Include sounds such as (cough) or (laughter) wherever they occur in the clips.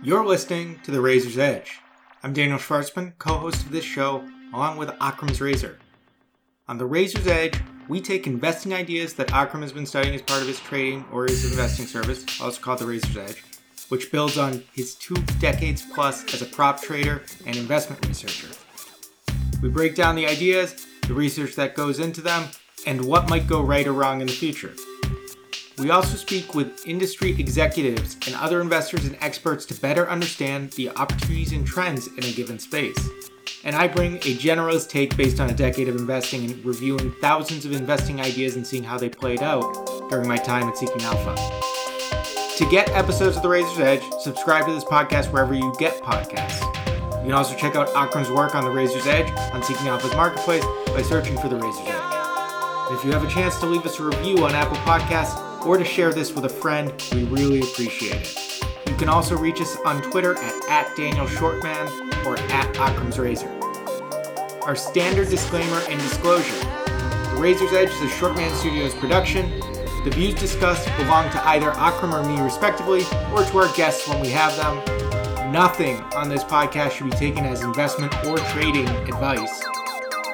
You're listening to The Razor's Edge. I'm Daniel Shvartsman, co host of this show, along with Akram's Razor. On The Razor's Edge, we take investing ideas that Akram has been studying as part of his trading or his investing service, also called The Razor's Edge, which builds on his two decades plus as a prop trader and investment researcher. We break down the ideas, the research that goes into them, and what might go right or wrong in the future. We also speak with industry executives and other investors and experts to better understand the opportunities and trends in a given space. And I bring a generous take based on a decade of investing and reviewing thousands of investing ideas and seeing how they played out during my time at Seeking Alpha. To get episodes of The Razor's Edge, subscribe to this podcast wherever you get podcasts. You can also check out Akram's work on The Razor's Edge on Seeking Alpha's marketplace by searching for The Razor's Edge. And if you have a chance to leave us a review on Apple Podcasts, or to share this with a friend, we really appreciate it. You can also reach us on Twitter at, at Daniel Shvartsman or at Akram's Razor. Our standard disclaimer and disclosure The Razor's Edge is a Shvartsman Studios production. The views discussed belong to either Akram or me, respectively, or to our guests when we have them. Nothing on this podcast should be taken as investment or trading advice.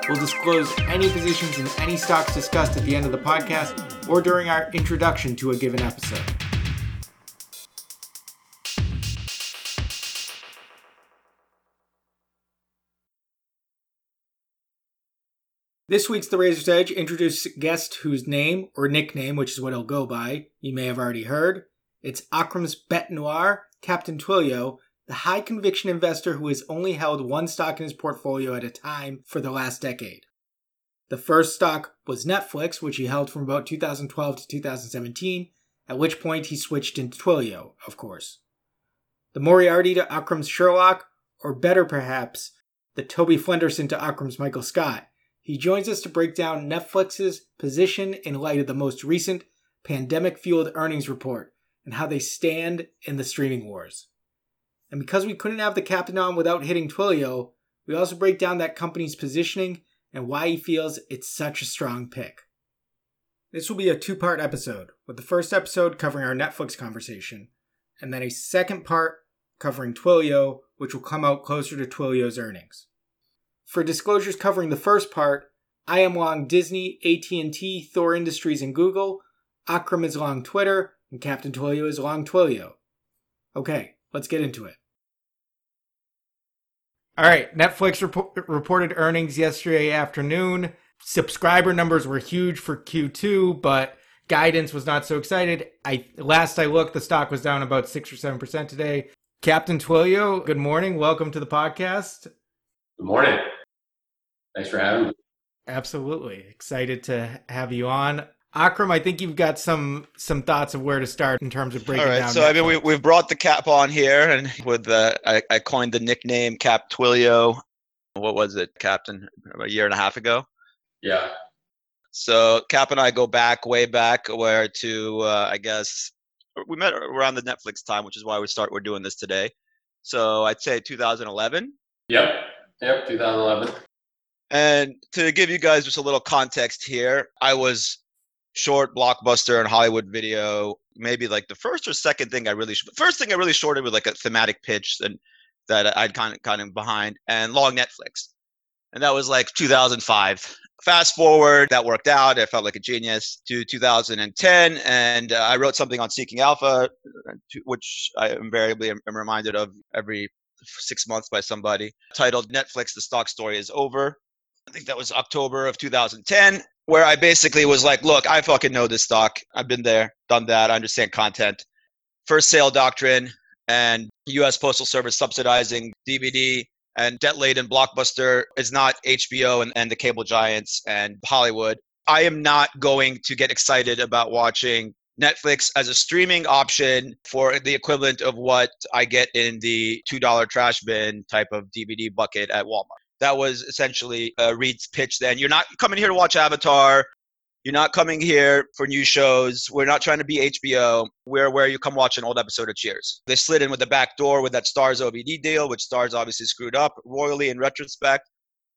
We'll disclose any positions in any stocks discussed at the end of the podcast or during our introduction to a given episode. This week's The Razor's Edge introduces guest whose name or nickname, which is what he'll go by, you may have already heard. It's Akram's Bet Noir, Captain Twilio, the high conviction investor who has only held one stock in his portfolio at a time for the last decade. The first stock was Netflix, which he held from about 2012 to 2017, at which point he switched into Twilio, of course. The Moriarty to Akram's Sherlock, or better perhaps, the Toby Flenderson to Akram's Michael Scott. He joins us to break down Netflix's position in light of the most recent pandemic fueled earnings report and how they stand in the streaming wars. And because we couldn't have the captain on without hitting Twilio, we also break down that company's positioning and why he feels it's such a strong pick. This will be a two part episode, with the first episode covering our Netflix conversation, and then a second part covering Twilio, which will come out closer to Twilio's earnings. For disclosures covering the first part, I am long Disney, AT&T, Thor Industries, and Google. Akram is long Twitter, and Captain Twilio is long Twilio. Okay, Let's get into it. All right, Netflix rep- reported earnings yesterday afternoon. Subscriber numbers were huge for Q2, but guidance was not so excited. I last I looked, the stock was down about six or seven percent today. Captain Twilio, good morning. Welcome to the podcast. Good morning. Thanks for having me. Absolutely excited to have you on. Akram, I think you've got some some thoughts of where to start in terms of breaking All right, down. so Netflix. I mean, we, we've brought the cap on here, and with the I, I coined the nickname Cap Twilio. What was it, Captain? A year and a half ago. Yeah. So Cap and I go back way back, where to uh, I guess we met around the Netflix time, which is why we start we're doing this today. So I'd say 2011. Yep. Yep. 2011. And to give you guys just a little context here, I was short blockbuster and Hollywood video. Maybe like the first or second thing I really first thing I really shorted with like a thematic pitch and that I'd kind of kind of behind and long Netflix, and that was like 2005. Fast forward, that worked out. I felt like a genius to 2010, and uh, I wrote something on Seeking Alpha, which I invariably am reminded of every six months by somebody, titled "Netflix: The Stock Story Is Over." I think that was October of 2010 where I basically was like, look, I fucking know this stock. I've been there, done that. I understand content. First sale doctrine and US Postal Service subsidizing DVD and debt laden blockbuster is not HBO and, and the cable giants and Hollywood. I am not going to get excited about watching Netflix as a streaming option for the equivalent of what I get in the $2 trash bin type of DVD bucket at Walmart that was essentially uh, Reed's pitch then. You're not coming here to watch Avatar. You're not coming here for new shows. We're not trying to be HBO. We're where you come watch an old episode of Cheers. They slid in with the back door with that Starz OVD deal, which Starz obviously screwed up royally in retrospect.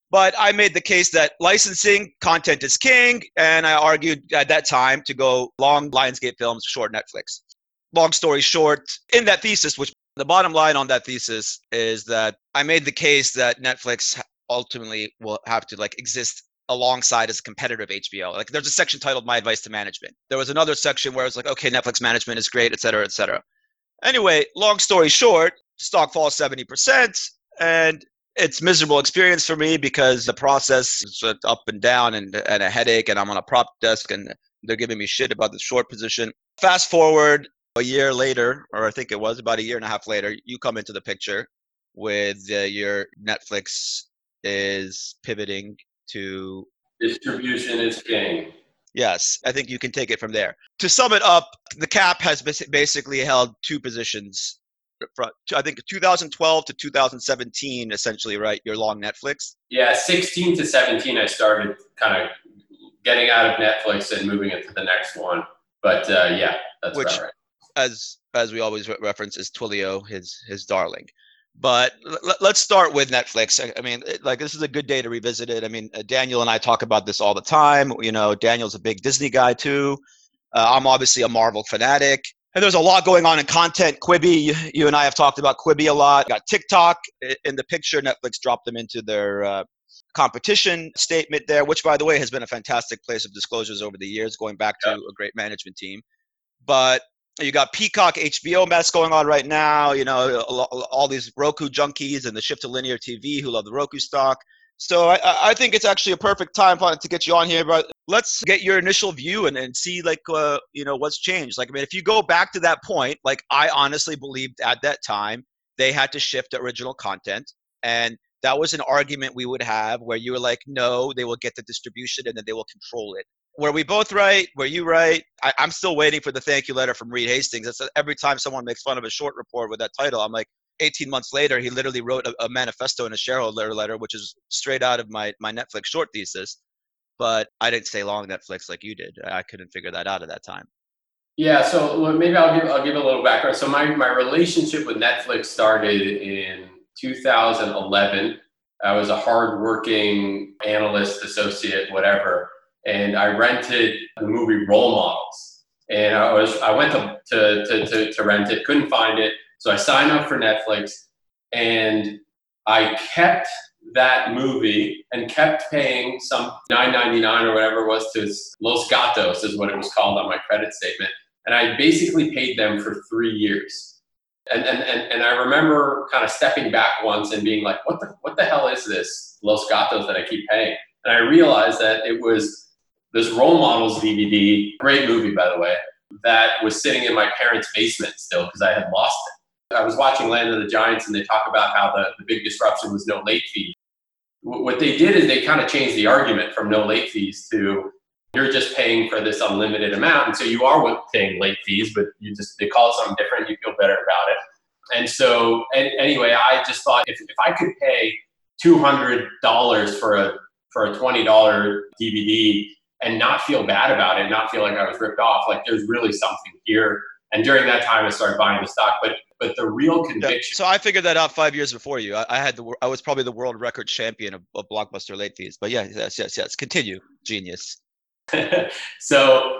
But I made the case that licensing content is king, and I argued at that time to go long Lionsgate films, short Netflix. Long story short, in that thesis, which The bottom line on that thesis is that I made the case that Netflix ultimately will have to like exist alongside as a competitor of HBO. Like there's a section titled My Advice to Management. There was another section where it's like, okay, Netflix management is great, et cetera, et cetera. Anyway, long story short, stock falls 70% and it's miserable experience for me because the process is uh, up and down and, and a headache and I'm on a prop desk and they're giving me shit about the short position. Fast forward a year later, or I think it was about a year and a half later, you come into the picture with uh, your Netflix is pivoting to distribution is king. Yes, I think you can take it from there. To sum it up, the cap has basically held two positions. I think 2012 to 2017, essentially, right? You're long Netflix. Yeah, 16 to 17, I started kind of getting out of Netflix and moving into the next one. But uh, yeah, that's Which, right. As as we always reference, is Twilio his his darling. But l- let's start with Netflix. I, I mean, it, like this is a good day to revisit it. I mean, uh, Daniel and I talk about this all the time. You know, Daniel's a big Disney guy too. Uh, I'm obviously a Marvel fanatic. And there's a lot going on in content. Quibi, you, you and I have talked about Quibi a lot. Got TikTok in the picture. Netflix dropped them into their uh, competition statement there, which, by the way, has been a fantastic place of disclosures over the years, going back to a great management team. But you got Peacock HBO mess going on right now. You know, all these Roku junkies and the shift to linear TV who love the Roku stock. So I, I think it's actually a perfect time to get you on here. But let's get your initial view and, and see like uh, you know what's changed. Like I mean, if you go back to that point, like I honestly believed at that time they had to shift original content, and that was an argument we would have where you were like, no, they will get the distribution and then they will control it were we both right? Were you right? I, am still waiting for the thank you letter from Reed Hastings. That's uh, every time someone makes fun of a short report with that title, I'm like, 18 months later, he literally wrote a, a manifesto and a shareholder letter, which is straight out of my my Netflix short thesis. But I didn't stay long Netflix like you did. I couldn't figure that out at that time. Yeah, so maybe I'll give I'll give a little background. So my my relationship with Netflix started in 2011. I was a hardworking analyst, associate, whatever and I rented the movie Role Models. And I was I went to, to, to, to, to rent it, couldn't find it. So I signed up for Netflix and I kept that movie and kept paying some 9.99 or whatever it was to Los Gatos is what it was called on my credit statement. And I basically paid them for three years. And, and, and, and I remember kind of stepping back once and being like, what the, what the hell is this Los Gatos that I keep paying? And I realized that it was this role models DVD, great movie by the way, that was sitting in my parents' basement still because I had lost it. I was watching Land of the Giants and they talk about how the, the big disruption was no late fees. What they did is they kind of changed the argument from no late fees to you're just paying for this unlimited amount. And so you are paying late fees, but you just, they call it something different. You feel better about it. And so, and anyway, I just thought if, if I could pay $200 for a, for a $20 DVD and not feel bad about it, not feel like I was ripped off. Like there's really something here. And during that time, I started buying the stock. But but the real conviction. So I figured that out five years before you. I, I, had the I was probably the world record champion of, of blockbuster late fees. But yeah, yes, yes, yes. Continue, genius. (laughs) so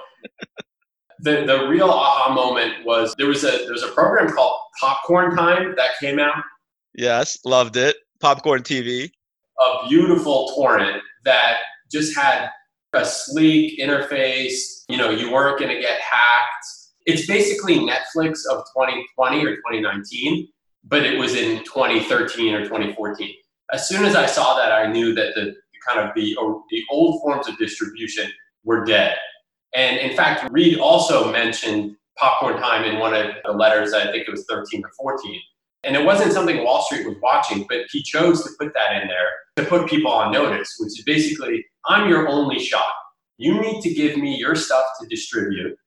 the the real aha moment was there was a there was a program called Popcorn Time that came out. Yes, loved it. Popcorn TV. A beautiful torrent that just had a sleek interface. You know, you weren't going to get hacked. It's basically Netflix of 2020 or 2019, but it was in 2013 or 2014. As soon as I saw that, I knew that the kind of the, the old forms of distribution were dead. And in fact, Reed also mentioned popcorn time in one of the letters, I think it was 13 or 14. And it wasn't something Wall Street was watching, but he chose to put that in there to put people on notice, which is basically, I'm your only shot. You need to give me your stuff to distribute.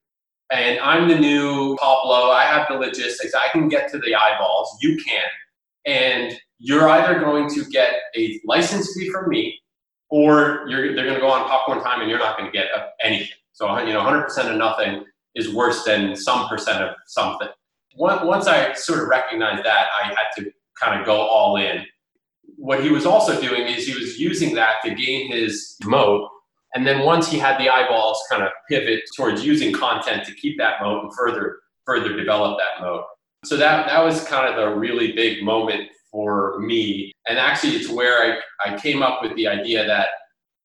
And I'm the new Pablo. I have the logistics. I can get to the eyeballs. You can. And you're either going to get a license fee from me or they're going to go on popcorn time and you're not going to get anything. So, you know, 100% of nothing is worse than some percent of something. Once I sort of recognized that, I had to kind of go all in what he was also doing is he was using that to gain his moat. And then once he had the eyeballs kind of pivot towards using content to keep that moat and further further develop that moat. So that that was kind of the really big moment for me. And actually, it's where I, I came up with the idea that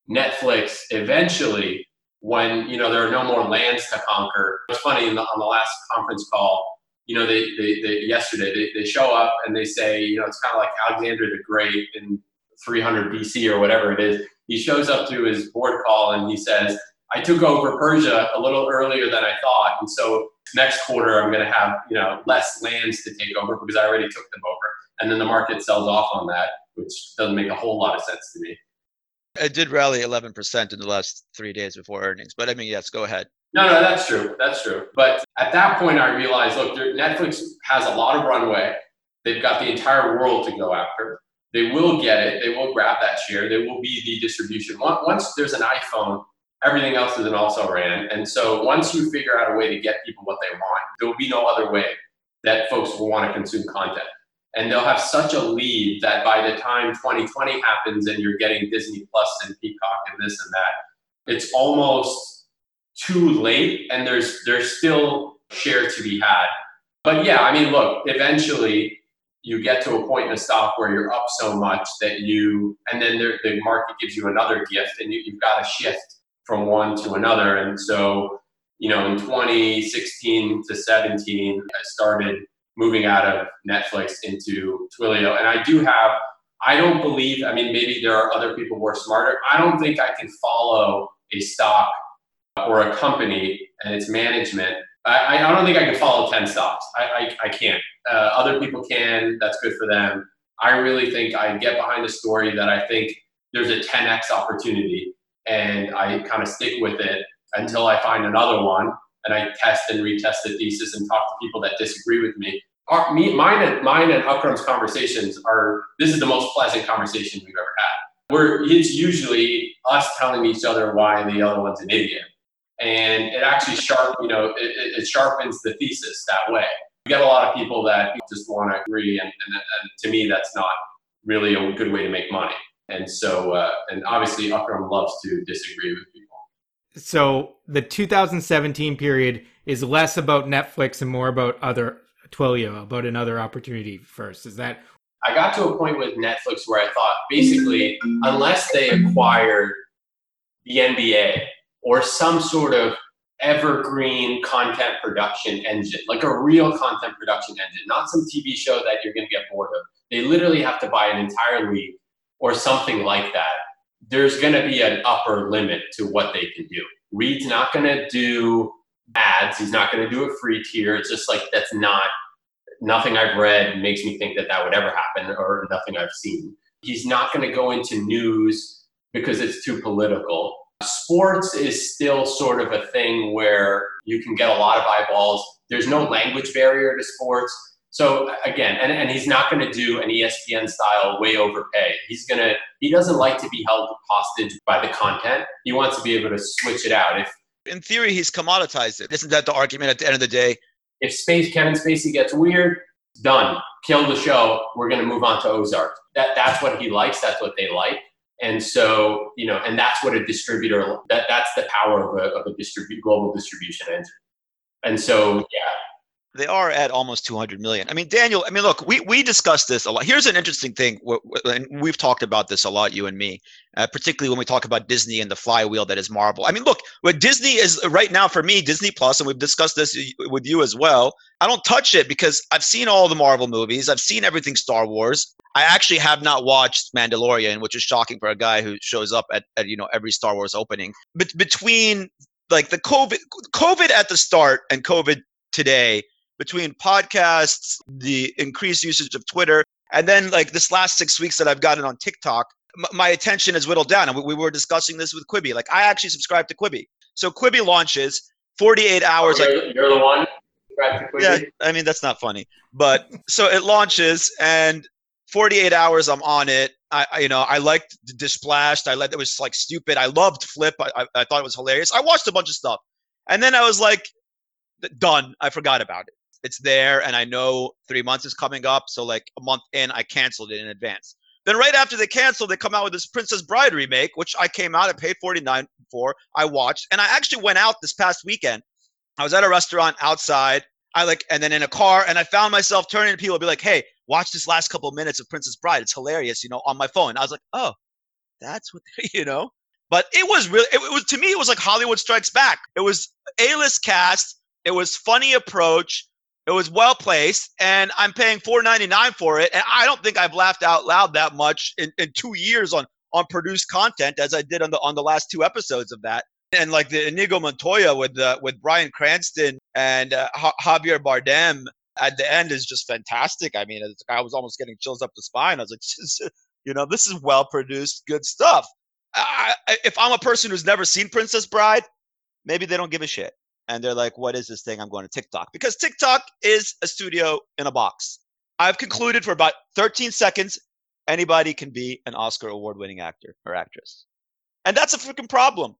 Netflix eventually, when you know there are no more lands to conquer. It's funny the, on the last conference call, you know, they, they, they yesterday they, they show up and they say, you know, it's kind of like Alexander the Great in 300 BC or whatever it is. He shows up to his board call and he says, I took over Persia a little earlier than I thought, and so next quarter I'm going to have you know less lands to take over because I already took them over, and then the market sells off on that, which doesn't make a whole lot of sense to me. It did rally 11% in the last three days before earnings, but I mean, yes, go ahead. No, no, that's true. That's true. But at that point, I realized, look, Netflix has a lot of runway. They've got the entire world to go after. They will get it. They will grab that share. They will be the distribution. Once there's an iPhone, everything else is an also ran. And so once you figure out a way to get people what they want, there will be no other way that folks will want to consume content. And they'll have such a lead that by the time 2020 happens and you're getting Disney Plus and Peacock and this and that, it's almost too late and there's there's still share to be had. But yeah, I mean, look, eventually you get to a point in a stock where you're up so much that you, and then there, the market gives you another gift and you, you've got to shift from one to another. And so, you know, in 2016 to 17, I started moving out of Netflix into Twilio. And I do have, I don't believe, I mean, maybe there are other people who are smarter. I don't think I can follow a stock or a company and its management. I, I don't think I can follow 10 stocks. I, I, I can't. Uh, other people can. That's good for them. I really think I get behind a story that I think there's a 10x opportunity and I kind of stick with it until I find another one and I test and retest the thesis and talk to people that disagree with me. Our, me, mine, and, mine and Akram's conversations are this is the most pleasant conversation we've ever had. Where it's usually us telling each other why the other one's an idiot, and it actually sharp, you know, it, it sharpens the thesis that way. you get a lot of people that just want to agree, and, and, and to me, that's not really a good way to make money. And so, uh, and obviously, Akram loves to disagree with people. So the 2017 period is less about Netflix and more about other Twilio, about another opportunity first. Is that? I got to a point with Netflix where I thought basically, unless they acquired the NBA or some sort of evergreen content production engine, like a real content production engine, not some TV show that you're going to get bored of. They literally have to buy an entire league or something like that, there's going to be an upper limit to what they can do. Reed's not going to do ads. He's not going to do a free tier. It's just like that's not nothing I've read makes me think that that would ever happen, or nothing I've seen. He's not going to go into news because it's too political. Sports is still sort of a thing where you can get a lot of eyeballs. There's no language barrier to sports. So again, and, and he's not going to do an ESPN style way overpay. He's going to, he doesn't like to be held hostage by the content. He wants to be able to switch it out. If in theory, he's commoditized it. Isn't that the argument at the end of the day? If Space Kevin Spacey gets weird, done. Kill the show. We're going to move on to Ozark. That that's what he likes. That's what they like. And so, you know, and that's what a distributor that that's the power of a, of a global distribution engine. And so, yeah, they are at almost 200 million. I mean, Daniel, I mean, look, we, we discussed this a lot. Here's an interesting thing, and we've talked about this a lot, you and me, uh, particularly when we talk about Disney and the flywheel that is Marvel. I mean, look, what Disney is right now for me, Disney Plus, and we've discussed this with you as well. I don't touch it because I've seen all the Marvel movies, I've seen everything Star Wars. I actually have not watched Mandalorian, which is shocking for a guy who shows up at, at you know every Star Wars opening. But between like the COVID, COVID at the start and COVID today between podcasts, the increased usage of Twitter, and then like this last six weeks that I've gotten on TikTok, m- my attention has whittled down. And we, we, were discussing this with Quibi. Like I actually subscribe to Quibi. So Quibi launches 48 hours. Oh, you're, like, you're the one. Yeah, I mean that's not funny, but (laughs) so it launches and 48 hours I'm on it. I, I you know I liked Displashed. I liked it was like stupid. I loved Flip. I, I, I thought it was hilarious. I watched a bunch of stuff, and then I was like, done. I forgot about it it's there and I know three months is coming up. So like a month in, I canceled it in advance. Then right after they canceled, they come out with this Princess Bride remake, which I came out and paid 49 for. I watched and I actually went out this past weekend. I was at a restaurant outside. I like, and then in a car, and I found myself turning to people, and be like, "Hey, watch this last couple of minutes of Princess Bride. It's hilarious," you know, on my phone. I was like, "Oh, that's what (laughs) you know." But it was really, it, was to me, it was like Hollywood Strikes Back. It was A-list cast. It was funny approach. It was well placed, and I'm paying $4.99 for it. And I don't think I've laughed out loud that much in, in two years on on produced content as I did on the on the last two episodes of that. And like the Inigo Montoya with the with Bryan Cranston and uh, Javier Bardem at the end is just fantastic. I mean, I was almost getting chills up the spine. I was like, (laughs) you know, this is well produced, good stuff. I, if I'm a person who's never seen Princess Bride, maybe they don't give a shit. And they're like, what is this thing? I'm going to TikTok. Because TikTok is a studio in a box. I've concluded for about 13 seconds anybody can be an Oscar award winning actor or actress. And that's a freaking problem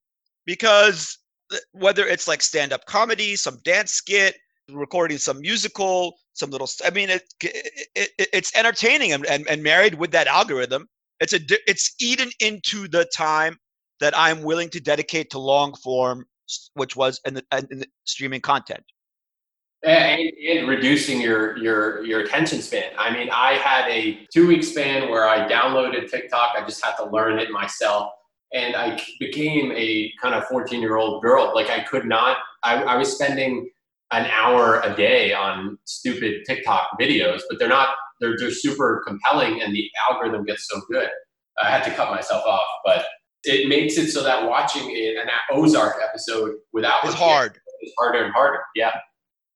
because eh, whether it's like stand up comedy, some dance skit, recording some musical, some little, I mean, it, it, it it's entertaining and, and, and married with that algorithm. It's a, it's eaten into the time that I'm willing to dedicate to long form, which was in the, uh, in the streaming content and, and, reducing your your your attention span. I mean, I had a two week span where I downloaded TikTok. I just had to learn it myself, and I became a kind of fourteen year old girl. Like I could not. I, I was spending an hour a day on stupid TikTok videos, but they're not. They're just super compelling, and the algorithm gets so good. I had to cut myself off, but it makes it so that watching an Ozark episode without it's hard. Is harder and harder. Yeah.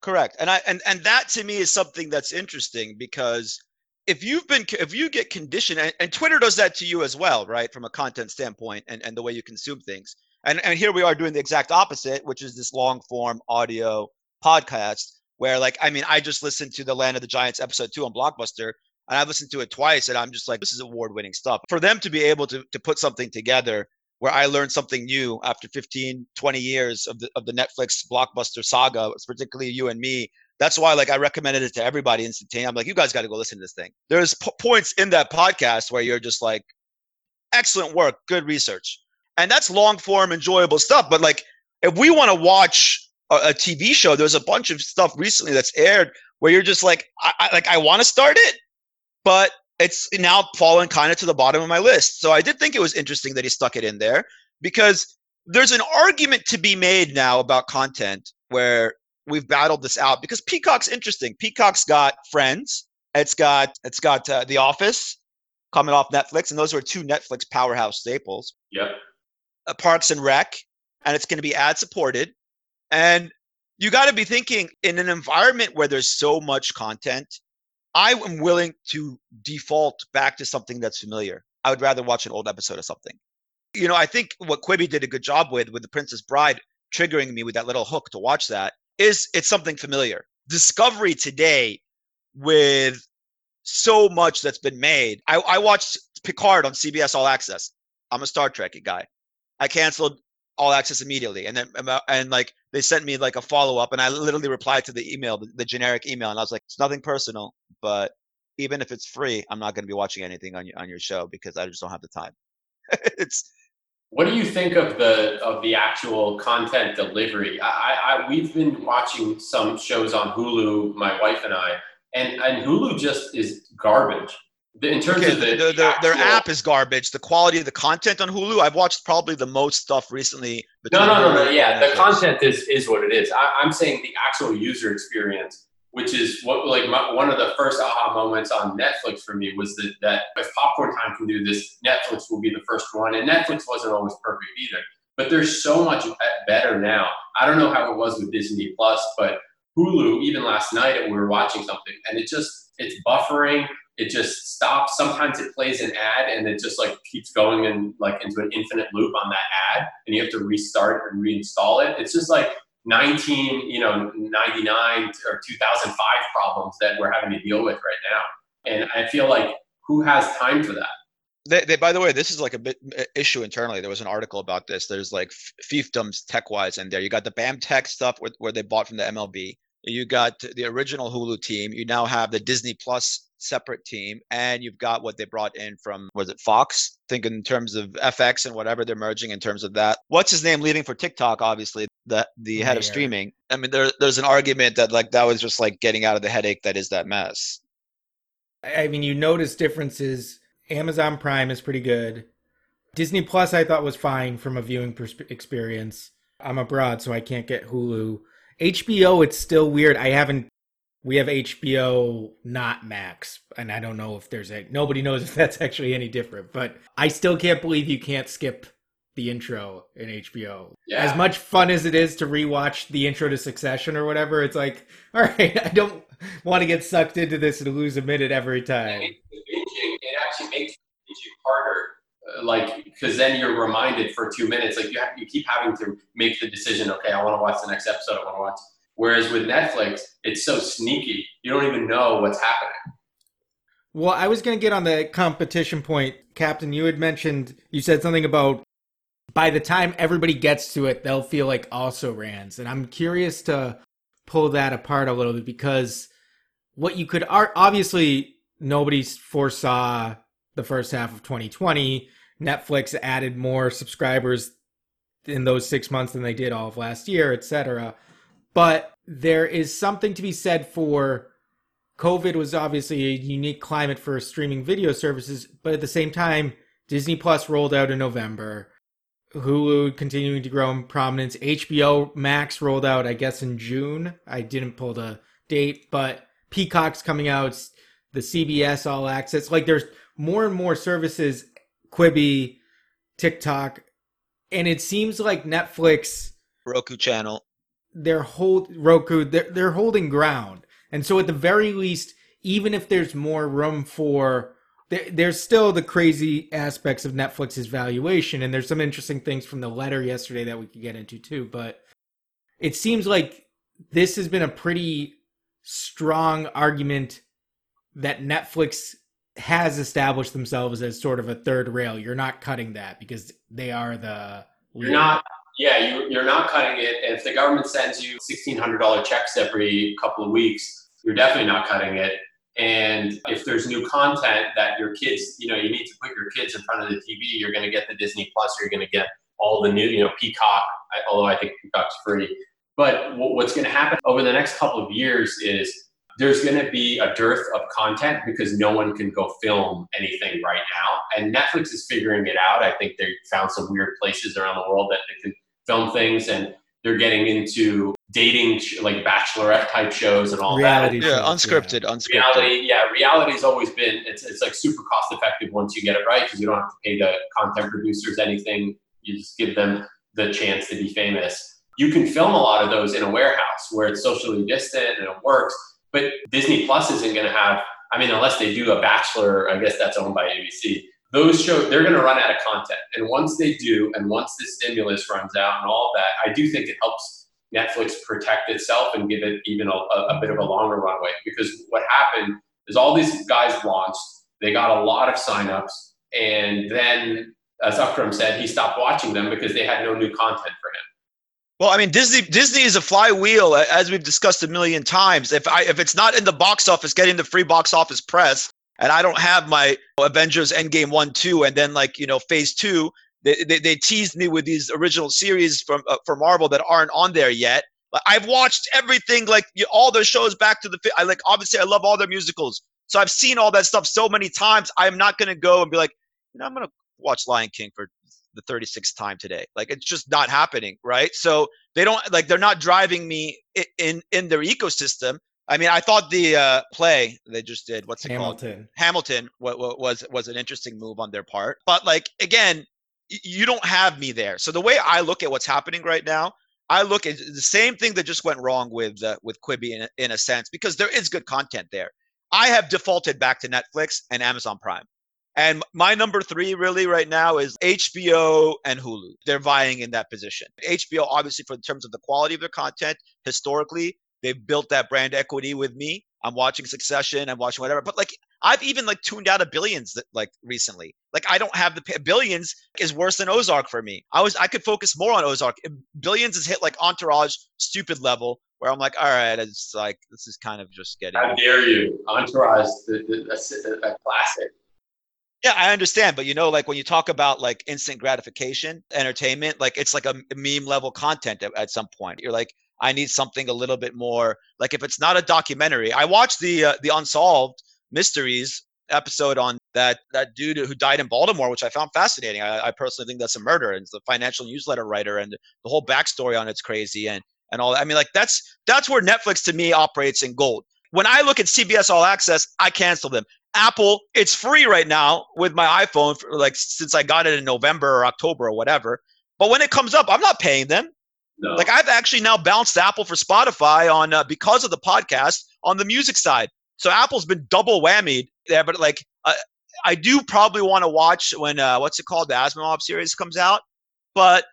Correct. And I and and that to me is something that's interesting because if you've been if you get conditioned and, and, Twitter does that to you as well, right? From a content standpoint and, and the way you consume things. And and here we are doing the exact opposite, which is this long form audio podcast where like I mean I just listened to the Land of the Giants episode two on Blockbuster and I've listened to it twice and I'm just like this is award winning stuff. For them to be able to to put something together where I learned something new after 15, 20 years of the of the Netflix blockbuster saga, particularly you and me. That's why, like, I recommended it to everybody instantaneously. I'm like, you guys got to go listen to this thing. There's p- points in that podcast where you're just like, excellent work, good research, and that's long form, enjoyable stuff. But like, if we want to watch a, a, TV show, there's a bunch of stuff recently that's aired where you're just like, I, I like, I want to start it, but it's now fallen kind of to the bottom of my list. So I did think it was interesting that he stuck it in there because there's an argument to be made now about content where we've battled this out because Peacock's interesting. Peacock's got Friends, it's got it's got uh, The Office coming off Netflix, and those are two Netflix powerhouse staples. Yep. Uh, Parks and Rec, and it's going to be ad supported, and you got to be thinking in an environment where there's so much content I am willing to default back to something that's familiar. I would rather watch an old episode of something. You know, I think what Quibi did a good job with, with The Princess Bride, triggering me with that little hook to watch that, is it's something familiar. Discovery today, with so much that's been made. I, I watched Picard on CBS All Access. I'm a Star Trek guy. I canceled all access immediately. And then and like they sent me like a follow-up and i literally replied to the email the, the generic email and i was like it's nothing personal but even if it's free i'm not going to be watching anything on your on your show because i just don't have the time. (laughs) It's what do you think of the of the actual content delivery? I, I we've been watching some shows on hulu my wife and i and and hulu just is garbage in terms okay, of the, the, the actual, their app is garbage. The quality of the content on Hulu, I've watched probably the most stuff recently. No, no, no, no. Yeah, the content is is what it is. I, am saying the actual user experience, which is what like my, one of the first aha moments on Netflix for me was that that if Popcorn Time can do this, Netflix will be the first one. And Netflix wasn't always perfect either, but there's so much better now. I don't know how it was with Disney Plus, but Hulu, even last night we were watching something, and it just it's buffering it just stops. Sometimes it plays an ad and it just like keeps going and like into an infinite loop on that ad, and you have to restart and reinstall it. It's just like 19, you know, 99 or 2005 problems that we're having to deal with right now. And I feel like who has time for that? They, they, by the way, this is like a bit uh, issue internally. There was an article about this. There's like fiefdoms tech wise in there. You got the BAMTech stuff where they bought from the MLB. You got the original Hulu team. You now have the Disney Plus separate team, and you've got what they brought in from was it Fox? Think in terms of FX and whatever they're merging in terms of that. What's his name leaving for TikTok? Obviously, the the head of streaming. I mean, there there's an argument that like that was just like getting out of the headache that is that mess. I mean, you notice differences. Amazon Prime is pretty good. Disney Plus, I thought was fine from a viewing persp- experience. I'm abroad, so I can't get Hulu. HBO, it's still weird. I haven't. We have HBO, not Max, and I don't know if there's a. Nobody knows (laughs) if that's actually any different, but I still can't believe you can't skip the intro in HBO. Yeah. As much fun as it is to rewatch the intro to Succession or whatever, it's like, (laughs) all right, I don't want to get sucked into this and lose a minute every time. It, it actually makes it harder uh, like because then you're reminded for two minutes like you have, you keep having to make the decision okay i want to watch the next episode i want to watch whereas with netflix it's so sneaky you don't even know what's happening. Well i was going to get on the competition point. Captain you had mentioned you said something about by the time everybody gets to it they'll feel like also rans. And i'm curious to pull that apart a little bit because what you could obviously nobody foresaw the first half of 2020 Netflix added more subscribers in those six months than they did all of last year, etc. But there is something to be said for COVID was obviously a unique climate for streaming video services, but at the same time, Disney Plus rolled out in November. Hulu continuing to grow in prominence. HBO Max rolled out, I guess, in June. I didn't pull the date, but Peacock's coming out. The CBS All Access, like there's more and more services Quibi, TikTok, and it seems like Netflix, Roku channel, they're hold Roku, they're they're holding ground. And so at the very least, even if there's more room for there, there's still the crazy aspects of Netflix's valuation, and there's some interesting things from the letter yesterday that we could get into too. But it seems like this has been a pretty strong argument that Netflix has established themselves as sort of a third rail. You're not cutting that because they are the. You're not. Yeah, you, you're not cutting it. And if the government sends you $1,600 checks every couple of weeks, you're definitely not cutting it. And if there's new content that your kids, you know, you need to put your kids in front of the TV, you're going to get the Disney Plus, you're going to get all the new, you know, Peacock, although I think Peacock's free. But what's going to happen over the next couple of years is there's going to be a dearth of content because no one can go film anything right now. And Netflix is figuring it out. I think they found some weird places around the world that they can film things and they're getting into dating like bachelorette type shows and all reality that. Yeah, unscripted, yeah. unscripted. Reality, yeah, reality's always been it's it's like super cost effective once you get it right because you don't have to pay the content producers anything. You just give them the chance to be famous. You can film a lot of those in a warehouse where it's socially distant and it works but Disney Plus isn't going to have, I mean, unless they do a Bachelor, I guess that's owned by ABC. Those shows, they're going to run out of content. And once they do, and once the stimulus runs out and all that, I do think it helps Netflix protect itself and give it even a, a bit of a longer runway. Because what happened is all these guys launched, they got a lot of signups, and then, as Akram said, he stopped watching them because they had no new content for him. Well, I mean, Disney Disney is a flywheel, as we've discussed a million times. If I if it's not in the box office, getting the free box office press, and I don't have my Avengers Endgame one, two, and then like you know Phase two, they they, they teased me with these original series from uh, for Marvel that aren't on there yet. But I've watched everything, like all their shows back to the. I like obviously I love all their musicals, so I've seen all that stuff so many times. I'm not gonna go and be like, you know, I'm gonna watch Lion King for the 36th time today. Like it's just not happening, right? So they don't like they're not driving me in in their ecosystem. I mean, I thought the uh, play they just did, what's it Hamilton. called? Hamilton. What was was an interesting move on their part. But like again, you don't have me there. So the way I look at what's happening right now, I look at the same thing that just went wrong with uh, with Quibi in, in a sense because there is good content there. I have defaulted back to Netflix and Amazon Prime. And my number three really right now is HBO and Hulu. They're vying in that position. HBO, obviously, for in terms of the quality of their content, historically, they've built that brand equity with me. I'm watching Succession, I'm watching whatever. But like I've even like tuned out of Billions that, like recently. Like I don't have the Billions is worse than Ozark for me. I was I could focus more on Ozark. Billions has hit like Entourage stupid level where I'm like, all right, it's like this is kind of just getting. How dare you? Entourage, the, the, a, a classic. Yeah, I understand, but you know, like when you talk about like instant gratification, entertainment, like it's like a meme level content at, at some point. You're like, I need something a little bit more. Like if it's not a documentary, I watched the uh, the Unsolved Mysteries episode on that that dude who died in Baltimore, which I found fascinating. I, I personally think that's a murder, and the financial newsletter writer, and the whole backstory on it's crazy, and and all. That. I mean, like that's that's where Netflix to me operates in gold. When I look at CBS All Access, I cancel them. Apple, it's free right now with my iPhone, for, like since I got it in November or October or whatever. But when it comes up, I'm not paying them. No. Like I've actually now bounced Apple for Spotify on uh, because of the podcast on the music side. So Apple's been double whammied there. But like uh, I do probably want to watch when uh, what's it called the Asimov series comes out. But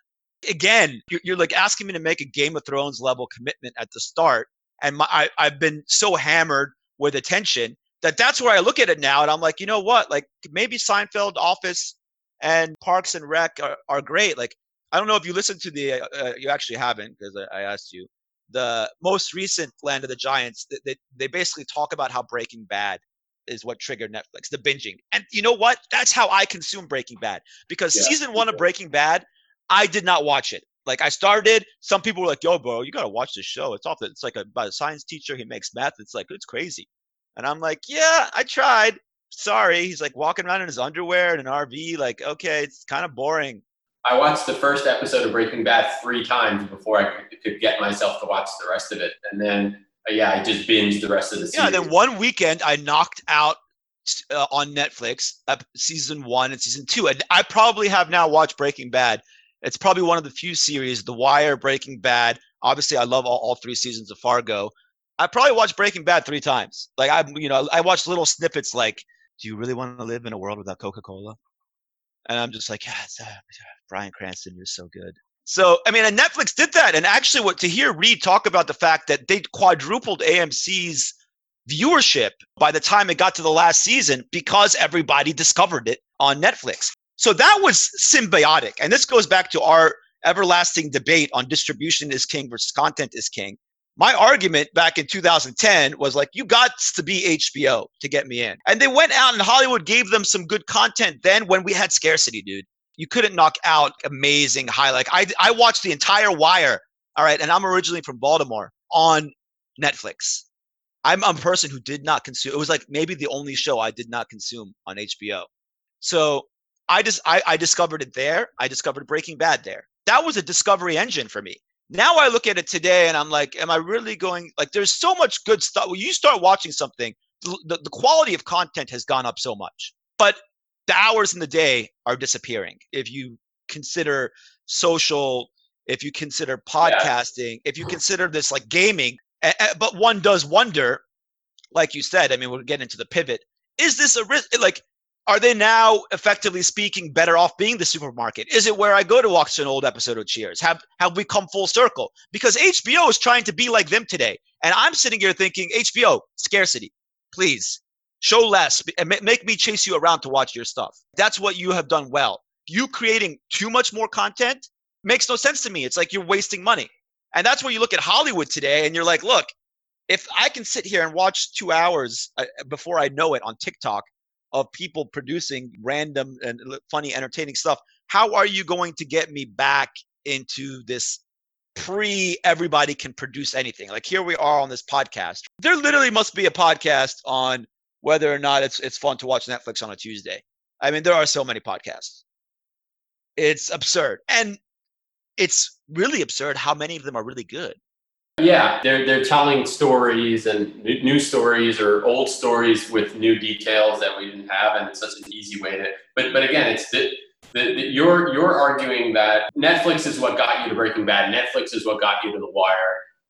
again, you're, you're, like asking me to make a Game of Thrones level commitment at the start, and my, I, I've been so hammered with attention that that's where I look at it now, and I'm like, you know what? Like maybe Seinfeld, Office, and Parks and Rec are, are great. Like I don't know if you listened to the, uh, uh you actually haven't because I, I, asked you. The most recent Land of the Giants, they, they, they basically talk about how Breaking Bad is what triggered Netflix, the binging. And you know what? That's how I consume Breaking Bad because yeah. season one of Breaking Bad, I did not watch it. Like I started, some people were like, "Yo, bro, you gotta watch this show. It's off. The, it's like a, about a science teacher. He makes math. It's like it's crazy." And I'm like, "Yeah, I tried. Sorry." He's like walking around in his underwear in an RV. Like, okay, it's kind of boring. I watched the first episode of Breaking Bad three times before I could, get myself to watch the rest of it, and then uh, yeah, I just binged the rest of the season. Yeah, then one weekend I knocked out uh, on Netflix uh, season one and season two, and I probably have now watched Breaking Bad. It's probably one of the few series, The Wire, Breaking Bad. Obviously, I love all, all three seasons of Fargo. I probably watched Breaking Bad three times. Like I, you know, I watched little snippets like, "Do you really want to live in a world without Coca Cola?" And I'm just like, yeah, uh, Bryan Cranston, you're so good. So, I mean, and Netflix did that. And actually, what to hear Reed talk about the fact that they quadrupled AMC's viewership by the time it got to the last season because everybody discovered it on Netflix. So that was symbiotic. And this goes back to our everlasting debate on distribution is king versus content is king my argument back in 2010 was like, you got to be HBO to get me in. And they went out and Hollywood gave them some good content then when we had scarcity, dude. You couldn't knock out amazing high. Like I, I watched the entire Wire. All right. And I'm originally from Baltimore on Netflix. I'm, a person who did not consume. It was like maybe the only show I did not consume on HBO. So I just, I, I discovered it there. I discovered Breaking Bad there. That was a discovery engine for me now I look at it today and I'm like, am I really going? Like, there's so much good stuff. When you start watching something, the, the quality of content has gone up so much, but the hours in the day are disappearing. If you consider social, if you consider podcasting, yeah. if you consider this like gaming, but one does wonder, like you said, I mean, we'll get into the pivot. Is this a risk? Like, are they now effectively speaking better off being the supermarket? Is it where i go to watch an old episode of cheers? Have have we come full circle? Because hbo is trying to be like them today and i'm sitting here thinking hbo scarcity please. Show less and make me chase you around to watch your stuff. That's what you have done well. You creating too much more content makes no sense to me. It's like you're wasting money. And that's where you look at hollywood today and you're like look if i can sit here and watch two hours uh, before i know it on tiktok of people producing random and funny, entertaining stuff. How are you going to get me back into this pre everybody can produce anything? Like here we are on this podcast. There literally must be a podcast on whether or not it's it's fun to watch Netflix on a Tuesday. I mean, there are so many podcasts. It's absurd. And it's really absurd how many of them are really good. Yeah, they're they're telling stories and new stories or old stories with new details that we didn't have, and it's such an easy way to. But but again, it's the, the, the, you're you're arguing that Netflix is what got you to Breaking Bad. Netflix is what got you to The Wire.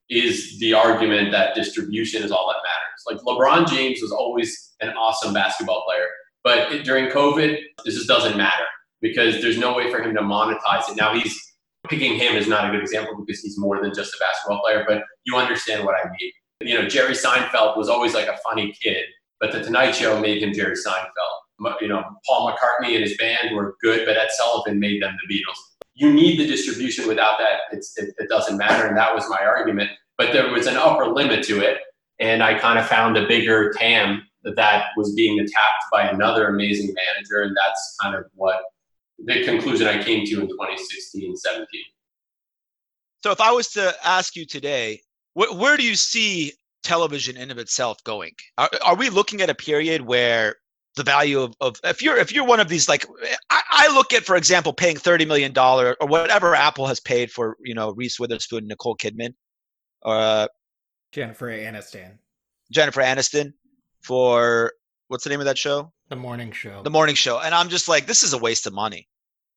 Is the argument that distribution is all that matters? Like LeBron James was always an awesome basketball player, but during COVID, this just doesn't matter because there's no way for him to monetize it. Now he's picking him is not a good example because he's more than just a basketball player, but you understand what I mean. You know, Jerry Seinfeld was always like a funny kid, but The Tonight Show made him Jerry Seinfeld. You know, Paul McCartney and his band were good, but Ed Sullivan made them the Beatles. You need the distribution. Without that, it, it doesn't matter. And that was my argument. but there was an upper limit to it. And I kind of found a bigger TAM that was being attacked by another amazing manager. And that's kind of what the conclusion I came to in 2016, 17. So if I was to ask you today, wh- where do you see television in of itself going? Are, are we looking at a period where the value of, of if you're if you're one of these like I, I look at for example paying 30 million dollar or whatever apple has paid for you know reese witherspoon and nicole kidman or uh, Jennifer Aniston. jennifer aniston for what's the name of that show? The morning show. the morning show. And i'm just like this is a waste of money.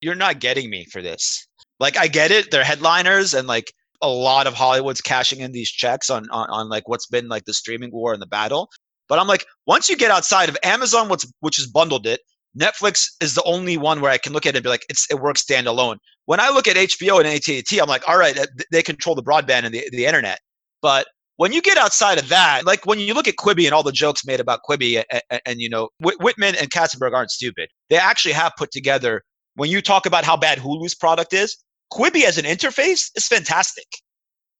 You're not getting me for this. Like i get it. They're headliners and like a lot of hollywood's cashing in these checks on on, on like what's been like the streaming war and the battle. But i'm like once you get outside of amazon what's which has bundled it netflix is the only one where i can look at it and be like it's it works standalone. When i look at hbo and AT&T, i'm like all right they control the broadband and the, the internet. But when you get outside of that, like when you look at Quibi and all the jokes made about Quibi, and, and, and you know, Whit- Whitman and Katzenberg aren't stupid. They actually have put together. When you talk about how bad Hulu's product is, Quibi as an interface is fantastic.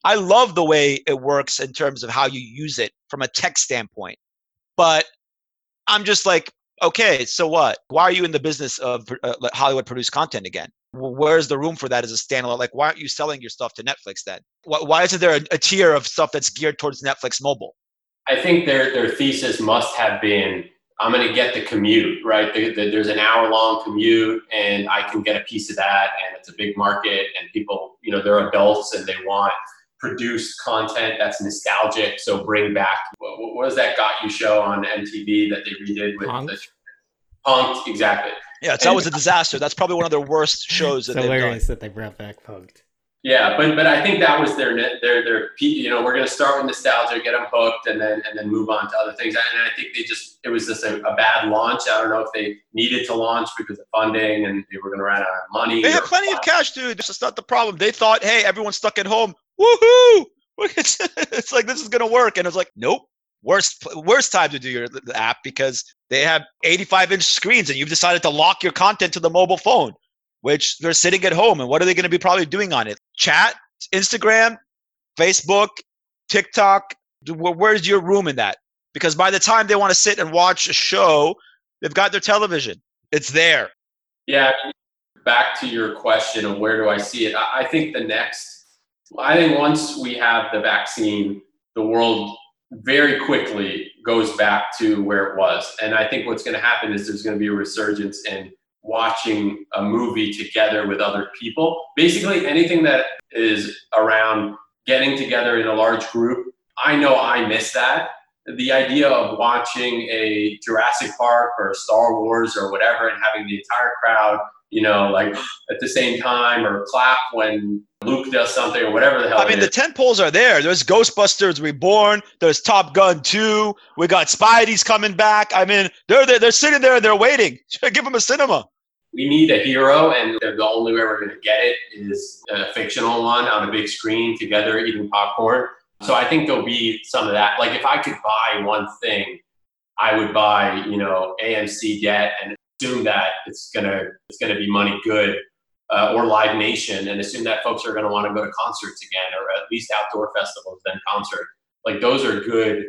I love the way it works in terms of how you use it from a tech standpoint. But I'm just like, okay, so what? Why are you in the business of uh, Hollywood produced content again? Wh- Where's the room for that as a standalone? Like, why aren't you selling your stuff to Netflix then? Why, why isn't there a, a tier of stuff that's geared towards Netflix mobile? I think their their thesis must have been I'm going to get the commute right. The, the, there's an hour long commute, and I can get a piece of that, and it's a big market, and people, you know, they're adults and they want produced content that's nostalgic. So bring back what, what was that got you show on MTV that they redid with Punk'd? the Punk'd, exactly. Yeah, it's, that was a disaster. That's probably one of their worst (laughs) shows that it's they've done. hilarious that they brought back Punked. Yeah, but but I think that was their net- their their you know we're gonna start with nostalgia, get them hooked, and then and then move on to other things. And I think they just it was just a, a bad launch. I don't know if they needed to launch because of funding and they were gonna run out of money. They had or- plenty of cash, dude. This is not the problem. They thought, hey, everyone's stuck at home. Woohoo! It's, (laughs) it's like this is gonna work, and it's like, nope. Worst worst time to do your app because they have 85 inch screens, and you've decided to lock your content to the mobile phone, which they're sitting at home. And what are they going to be probably doing on it? Chat, Instagram, Facebook, TikTok. Where's your room in that? Because by the time they want to sit and watch a show, they've got their television. It's there. Yeah, back to your question of where do I see it? I, I think the next, I think once we have the vaccine, the world very quickly goes back to where it was. And I think what's going to happen is there's going to be a resurgence in watching a movie together with other people. Basically, anything that is around getting together in a large group. I know I miss that. The idea of watching a Jurassic Park or Star Wars or whatever and having the entire crowd, you know, like at the same time or clap when Luke does something or whatever the hell I mean, it the is. tent poles are there. There's Ghostbusters Reborn. There's Top Gun 2. We got Spidey's coming back. I mean, they're they're, they're sitting there and they're waiting. (laughs) Give them a cinema. we need a hero, and the only way we're going to get it is a fictional one on a big screen together eating popcorn. So I think there'll be some of that. Like if I could buy one thing, I would buy, you know, AMC debt and assume that it's gonna it's gonna be money good, uh, or Live Nation, and assume that folks are gonna want to go to concerts again, or at least outdoor festivals, then concert. Like those are good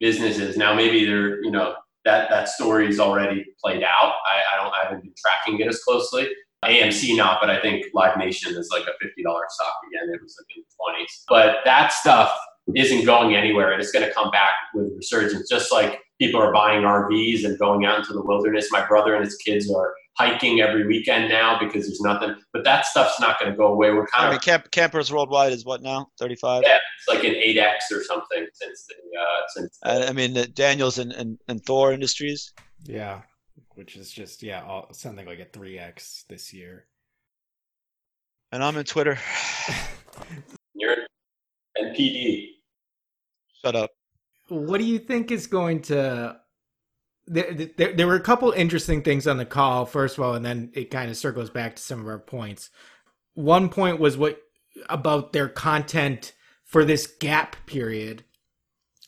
businesses. Now maybe they're, you know, that that story's already played out. I, I don't I haven't been tracking it as closely. AMC not, but I think Live Nation is like a fifty dollar stock again. It was like in the twenties. But that stuff isn't going anywhere and it's gonna come back with resurgence. Just like people are buying RVs and going out into the wilderness. My brother and his kids are hiking every weekend now because there's nothing. But that stuff's not gonna go away. We're kind I of mean, camp, campers worldwide is what now? 35. yeah, it's like an eight X or something since the uh since I, I mean, uh, Daniels and, and, and Thor Industries. Yeah, which is just yeah, all, something like a three x this year. And I'm in Twitter. (laughs) you're and PD. Shut up. What do you think is going to? There, there, there were a couple interesting things on the call. First of all, and then it kind of circles back to some of our points. One point was what about their content for this gap period,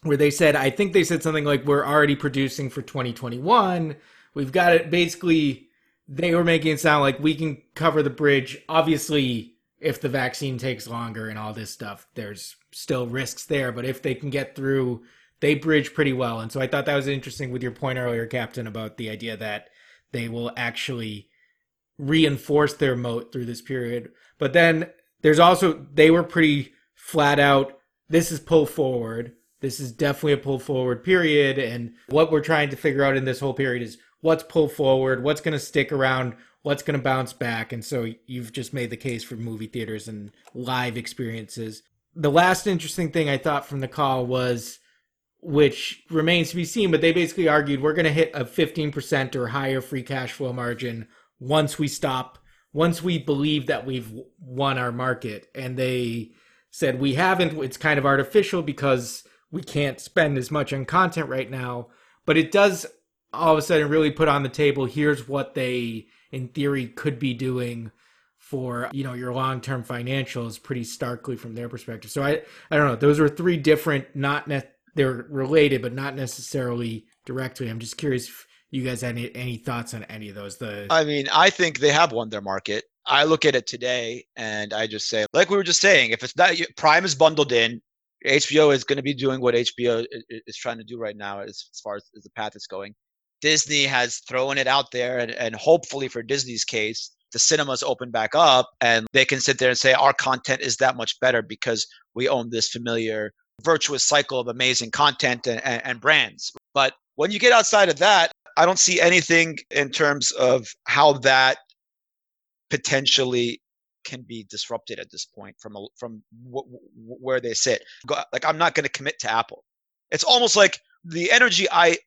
where they said, I think they said something like, "We're already producing for 2021. We've got it." Basically, they were making it sound like we can cover the bridge. Obviously, if the vaccine takes longer and all this stuff, there's still risks there, but if they can get through, they bridge pretty well. And so I thought that was interesting with your point earlier, Captain, about the idea that they will actually reinforce their moat through this period. But then there's also they were pretty flat out. This is pull forward. This is definitely a pull forward period. And what we're trying to figure out in this whole period is what's pull forward, what's going to stick around, what's going to bounce back. And so you've just made the case for movie theaters and live experiences. The last interesting thing I thought from the call was, which remains to be seen, but they basically argued we're going to hit a 15% or higher free cash flow margin once we stop, once we believe that we've won our market. And they said we haven't. It's kind of artificial because we can't spend as much on content right now. But it does all of a sudden really put on the table here's what they in theory could be doing for you know your long-term financials pretty starkly from their perspective so i i don't know those are three different not ne- they're related but not necessarily directly. I'm just curious if you guys had any, any thoughts on any of those the i mean i think they have won their market. I look at it today and i just say like we were just saying if it's not prime is bundled in hbo is going to be doing what hbo is trying to do right now as, as far as, as the path is going. Disney has thrown it out there, and, and hopefully for Disney's case, the cinemas open back up and they can sit there and say our content is that much better because we own this familiar virtuous cycle of amazing content and, and, and brands. But when you get outside of that, I don't see anything in terms of how that potentially can be disrupted at this point from a, from w- w- where they sit. Like I'm not going to commit to Apple. It's almost like the energy I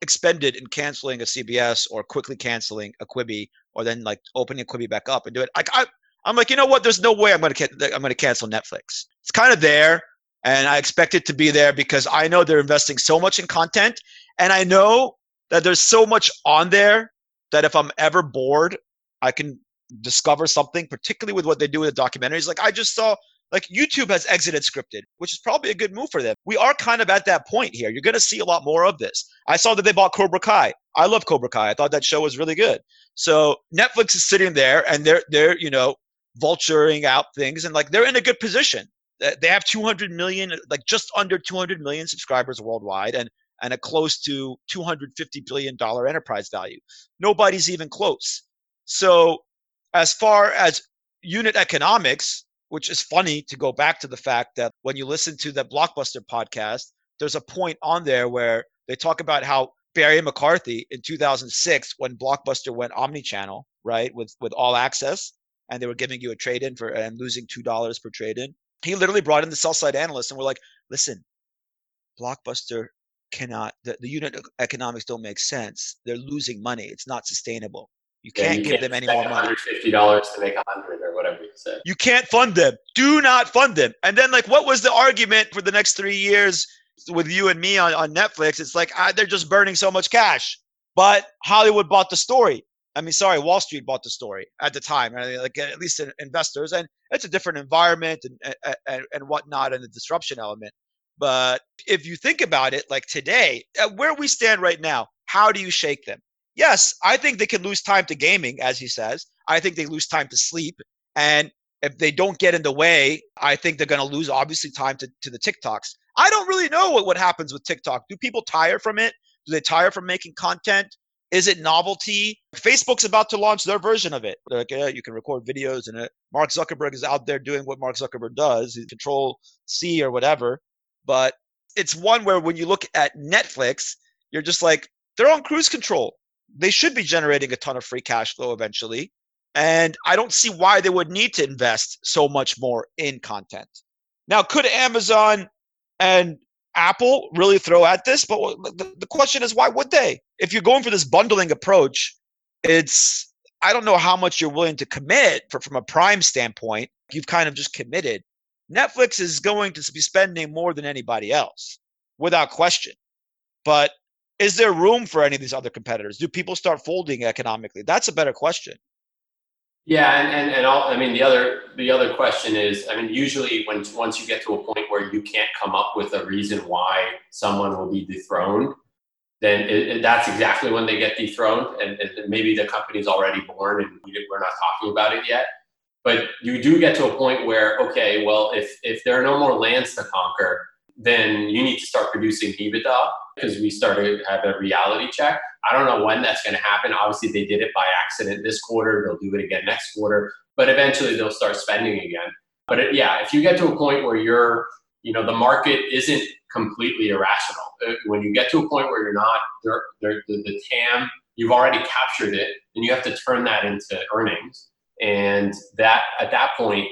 expended in canceling a CBS or quickly canceling a Quibi or then like opening a Quibi back up and do it. Like I, I'm like, you know what? There's no way I'm gonna I'm gonna cancel Netflix. It's kind of there, and I expect it to be there because I know they're investing so much in content, and I know that there's so much on there that if I'm ever bored, I can discover something, particularly with what they do with the documentaries. Like I just saw like YouTube has exited scripted, which is probably a good move for them. We are kind of at that point here. You're going to see a lot more of this. I saw that they bought Cobra Kai. I love Cobra Kai. I thought that show was really good. So Netflix is sitting there and they're they're you know vulturing out things and like they're in a good position. Uh, they have 200 million, like just under 200 million subscribers worldwide, and and a close to 250 billion dollar enterprise value. Nobody's even close. So as far as unit economics, which is funny to go back to the fact that when you listen to the Blockbuster podcast, there's a point on there where they talk about how Barry McCarthy in 2006, when Blockbuster went omni-channel, right, with with all access, and they were giving you a trade-in for and losing two dollars per trade-in, he literally brought in the sell-side analysts and we're like, listen, Blockbuster cannot the, the unit economics don't make sense. They're losing money. It's not sustainable. You can't yeah, you give can't them any more money. $150 to make a hundred or whatever you said. You can't fund them. Do not fund them. And then, like, what was the argument for the next three years with you and me on, on Netflix? It's like ah, they're just burning so much cash. But Hollywood bought the story. I mean, sorry, Wall Street bought the story at the time, right? like at least investors, and it's a different environment and, and and whatnot, and the disruption element. But if you think about it, like today, where we stand right now, how do you shake them? yes, I think they can lose time to gaming, as he says. I think they lose time to sleep. And if they don't get in the way, I think they're going to lose, obviously, time to, to the TikToks. I don't really know what, what happens with TikTok. Do people tire from it? Do they tire from making content? Is it novelty? Facebook's about to launch their version of it. Like, yeah, you can record videos and it. Mark Zuckerberg is out there doing what Mark Zuckerberg does, control C or whatever. But it's one where when you look at Netflix, you're just like, they're on cruise control they should be generating a ton of free cash flow eventually. And I don't see why they would need to invest so much more in content. Now, could Amazon and Apple really throw at this? But the question is, why would they? If you're going for this bundling approach, it's, I don't know how much you're willing to commit for, from a prime standpoint. You've kind of just committed. Netflix is going to be spending more than anybody else, without question. But is there room for any of these other competitors? Do people start folding economically? That's a better question. Yeah, and and, and all, I mean the other the other question is, I mean, usually when once you get to a point where you can't come up with a reason why someone will be dethroned, then it, it, that's exactly when they get dethroned, and, and maybe the company's already born and we, we're not talking about it yet. But you do get to a point where, okay, well, if if there are no more lands to conquer, then you need to start producing EBITDA because we started to have a reality check. I don't know when that's going to happen. Obviously, they did it by accident this quarter. They'll do it again next quarter, but eventually they'll start spending again. But it, yeah, if you get to a point where you're, you know, the market isn't completely irrational. Uh, when you get to a point where you're not, they're, they're, the, the TAM, you've already captured it, and you have to turn that into earnings. And that at that point,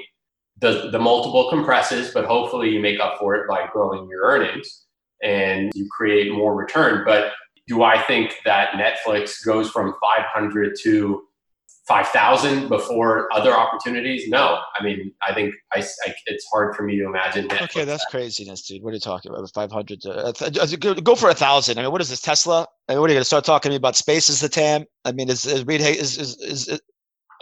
the, the multiple compresses, but hopefully you make up for it by growing your earnings and you create more return. But do I think that Netflix goes from 500 to 5,000 before other opportunities? No. I mean, I think I, I, it's hard for me to imagine. Netflix okay, that's craziness, dude. What are you talking about? 500 to uh, go for a thousand. I mean, what is this Tesla? I mean, what are you going to start talking to me about space as the TAM? I mean, is, is Reed is, is, is, is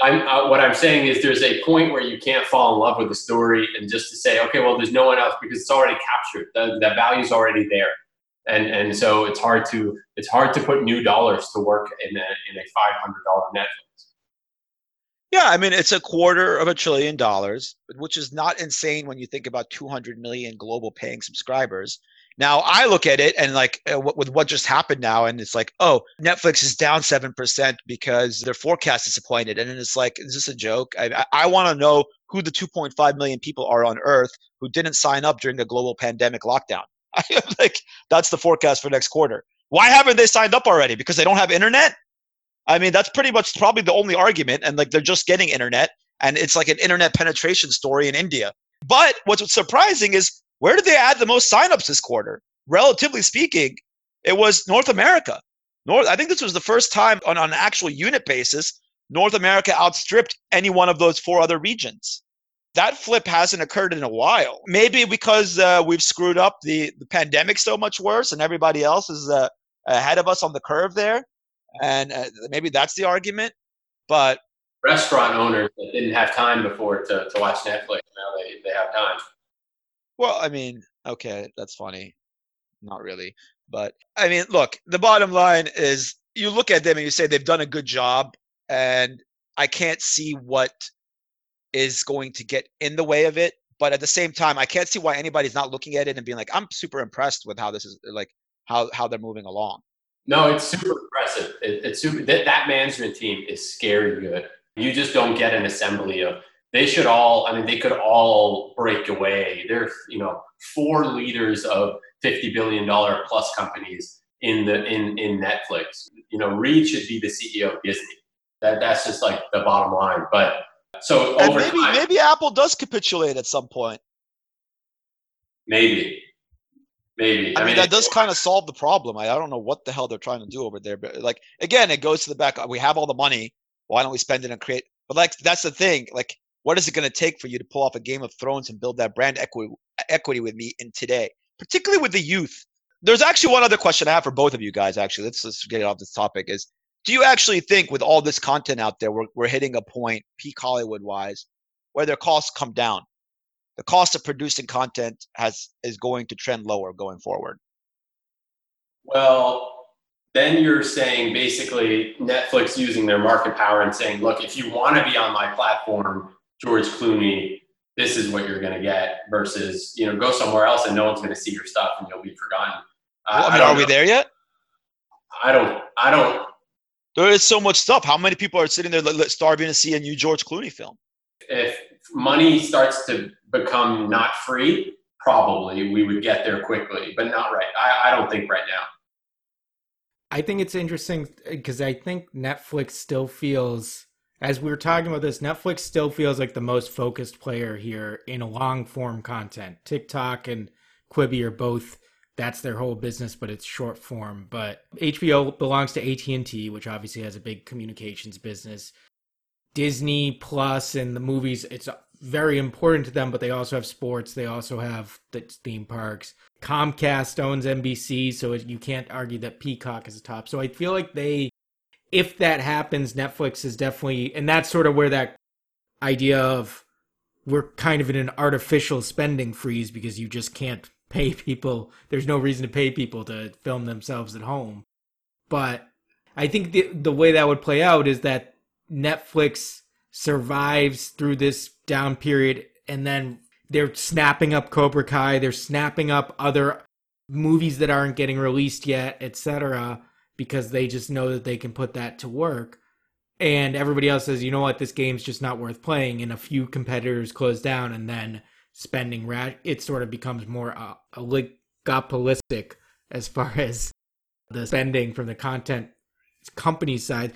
I'm, uh, what I'm saying is there's a point where you can't fall in love with the story and just to say, okay, well, there's no one else because it's already captured. The, the value's already there. And, and so it's hard to it's hard to put new dollars to work in a, in a $500 Netflix. Yeah, I mean it's a quarter of a trillion dollars, which is not insane when you think about 200 million global paying subscribers. Now I look at it and like uh, with what just happened now, and it's like, oh, Netflix is down seven percent because their forecast disappointed, and it's like, is this a joke? I, I, I want to know who the 2.5 million people are on Earth who didn't sign up during the global pandemic lockdown. (laughs) like that's the forecast for next quarter. Why haven't they signed up already? Because they don't have internet. I mean, that's pretty much probably the only argument, and like they're just getting internet, and it's like an internet penetration story in India. But what's surprising is where did they add the most signups this quarter? Relatively speaking, it was North America. North, I think this was the first time on, on an actual unit basis, North America outstripped any one of those four other regions. That flip hasn't occurred in a while. Maybe because uh, we've screwed up the, the pandemic so much worse and everybody else is uh, ahead of us on the curve there. And uh, maybe that's the argument. But restaurant owners that didn't have time before to, to watch Netflix, now they, they have time. Well, I mean, okay, that's funny. Not really. But I mean, look, the bottom line is you look at them and you say they've done a good job, and I can't see what is going to get in the way of it. But at the same time, I can't see why anybody's not looking at it and being like, I'm super impressed with how this is like how how they're moving along. No, it's super impressive. It, it's super that, that management team is scary good. You just don't get an assembly of they should all i mean they could all break away. There's you know four leaders of 50 billion dollar plus companies in the in in netflix. You know reed should be the ceo of disney. That that's just like the bottom line but so and maybe time, maybe apple does capitulate at some point. Maybe. Maybe. I, I mean, that does kind of solve the problem. I, I don't know what the hell they're trying to do over there but like again it goes to the back we have all the money. Why don't we spend it and create but like that's the thing like what is it going to take for you to pull off a Game of Thrones and build that brand equity equity with me in today, particularly with the youth? There's actually one other question I have for both of you guys. Actually, let's let's get off this topic. Is do you actually think with all this content out there, we're we're hitting a point peak Hollywood wise where their costs come down? The cost of producing content has is going to trend lower going forward. Well, then you're saying basically Netflix using their market power and saying, look, if you want to be on my platform, George Clooney, this is what you're going to get versus, you know, go somewhere else and no one's going to see your stuff and you'll be forgotten. Well, I mean, I are know. we there yet? I don't, I don't. There is so much stuff. How many people are sitting there starving to see a new George Clooney film? If money starts to become not free, probably we would get there quickly, but not right. I, I don't think right now. I think it's interesting because I think Netflix still feels as we were talking about this, Netflix still feels like the most focused player here in long form content. TikTok and Quibi are both that's their whole business, but it's short form. But HBO belongs to AT and T, which obviously has a big communications business. Disney Plus and the movies, it's very important to them, but they also have sports. They also have the theme parks. Comcast owns NBC, so you can't argue that Peacock is a top. So I feel like they if that happens, Netflix is definitely, and that's sort of where that idea of we're kind of in an artificial spending freeze because you just can't pay (laughs) people. There's no reason to pay people to film themselves at home. But I think the the way that would play out is that Netflix survives through this down period and then they're snapping up Cobra Kai, they're snapping up other movies that aren't getting released yet, etc., because they just know that they can put that to work. And everybody else says, you know what, this game's just not worth playing, and a few competitors close down, and then spending ra- it sort of becomes more uh, oligopolistic as far (laughs) as the spending from the content company side.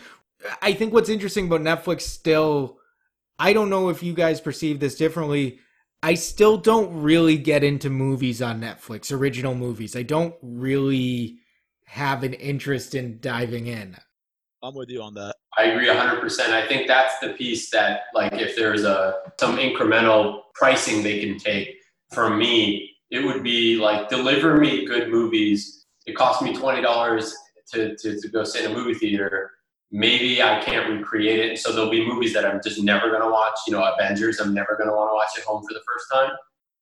I think what's interesting about Netflix still, I don't know if you guys perceive this differently. I still don't really get into movies on Netflix, original movies. I don't really have an interest in diving in. I'm with you on that. I agree 100%. I think that's the piece that, like, if there's a some incremental pricing they can take from me, it would be like deliver me good movies. It costs me twenty dollars to, to to go sit in a movie theater. Maybe I can't recreate it, so there'll be movies that I'm just never gonna watch. You know, Avengers, I'm never gonna want to watch at home for the first time.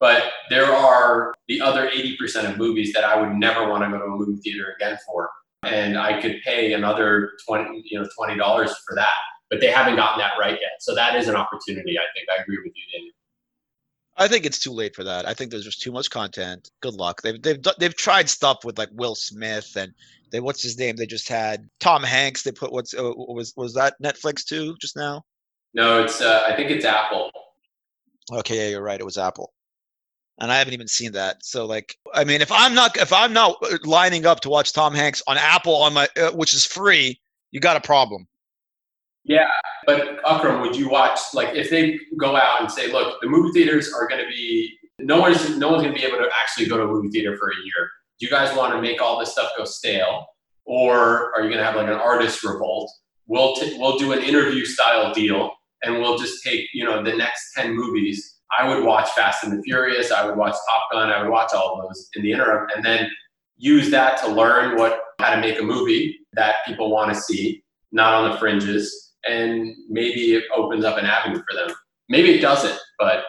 But there are the other 80% of movies that I would never want to go to a movie theater again for and I could pay another twenty, you know, twenty dollars for that. But they haven't gotten that right yet, so that is an opportunity. I think I agree with you, Daniel. I think it's too late for that. I think there's just too much content. Good luck. They've they've they've tried stuff with like Will Smith and they what's his name? They just had Tom Hanks. They put what's uh, was was that Netflix too just now? No, it's uh, I think it's Apple. Okay, yeah, you're right. It was Apple and I haven't even seen that. So like, I mean, if I'm not if I'm not lining up to watch Tom Hanks on Apple on my uh, which is free, you got a problem. Yeah, but Akram, would you watch like if they go out and say, look, the movie theaters are going to be no one's no one's going to be able to actually go to a movie theater for a year. Do you guys want to make all this stuff go stale, or are you going to have like an artist revolt? We'll t- we'll do an interview style deal, and we'll just take you know the next ten movies I would watch Fast and the Furious. I would watch Top Gun. I would watch all of those in the interim, and then use that to learn what how to make a movie that people want to see, not on the fringes, and maybe it opens up an avenue for them. Maybe it doesn't, but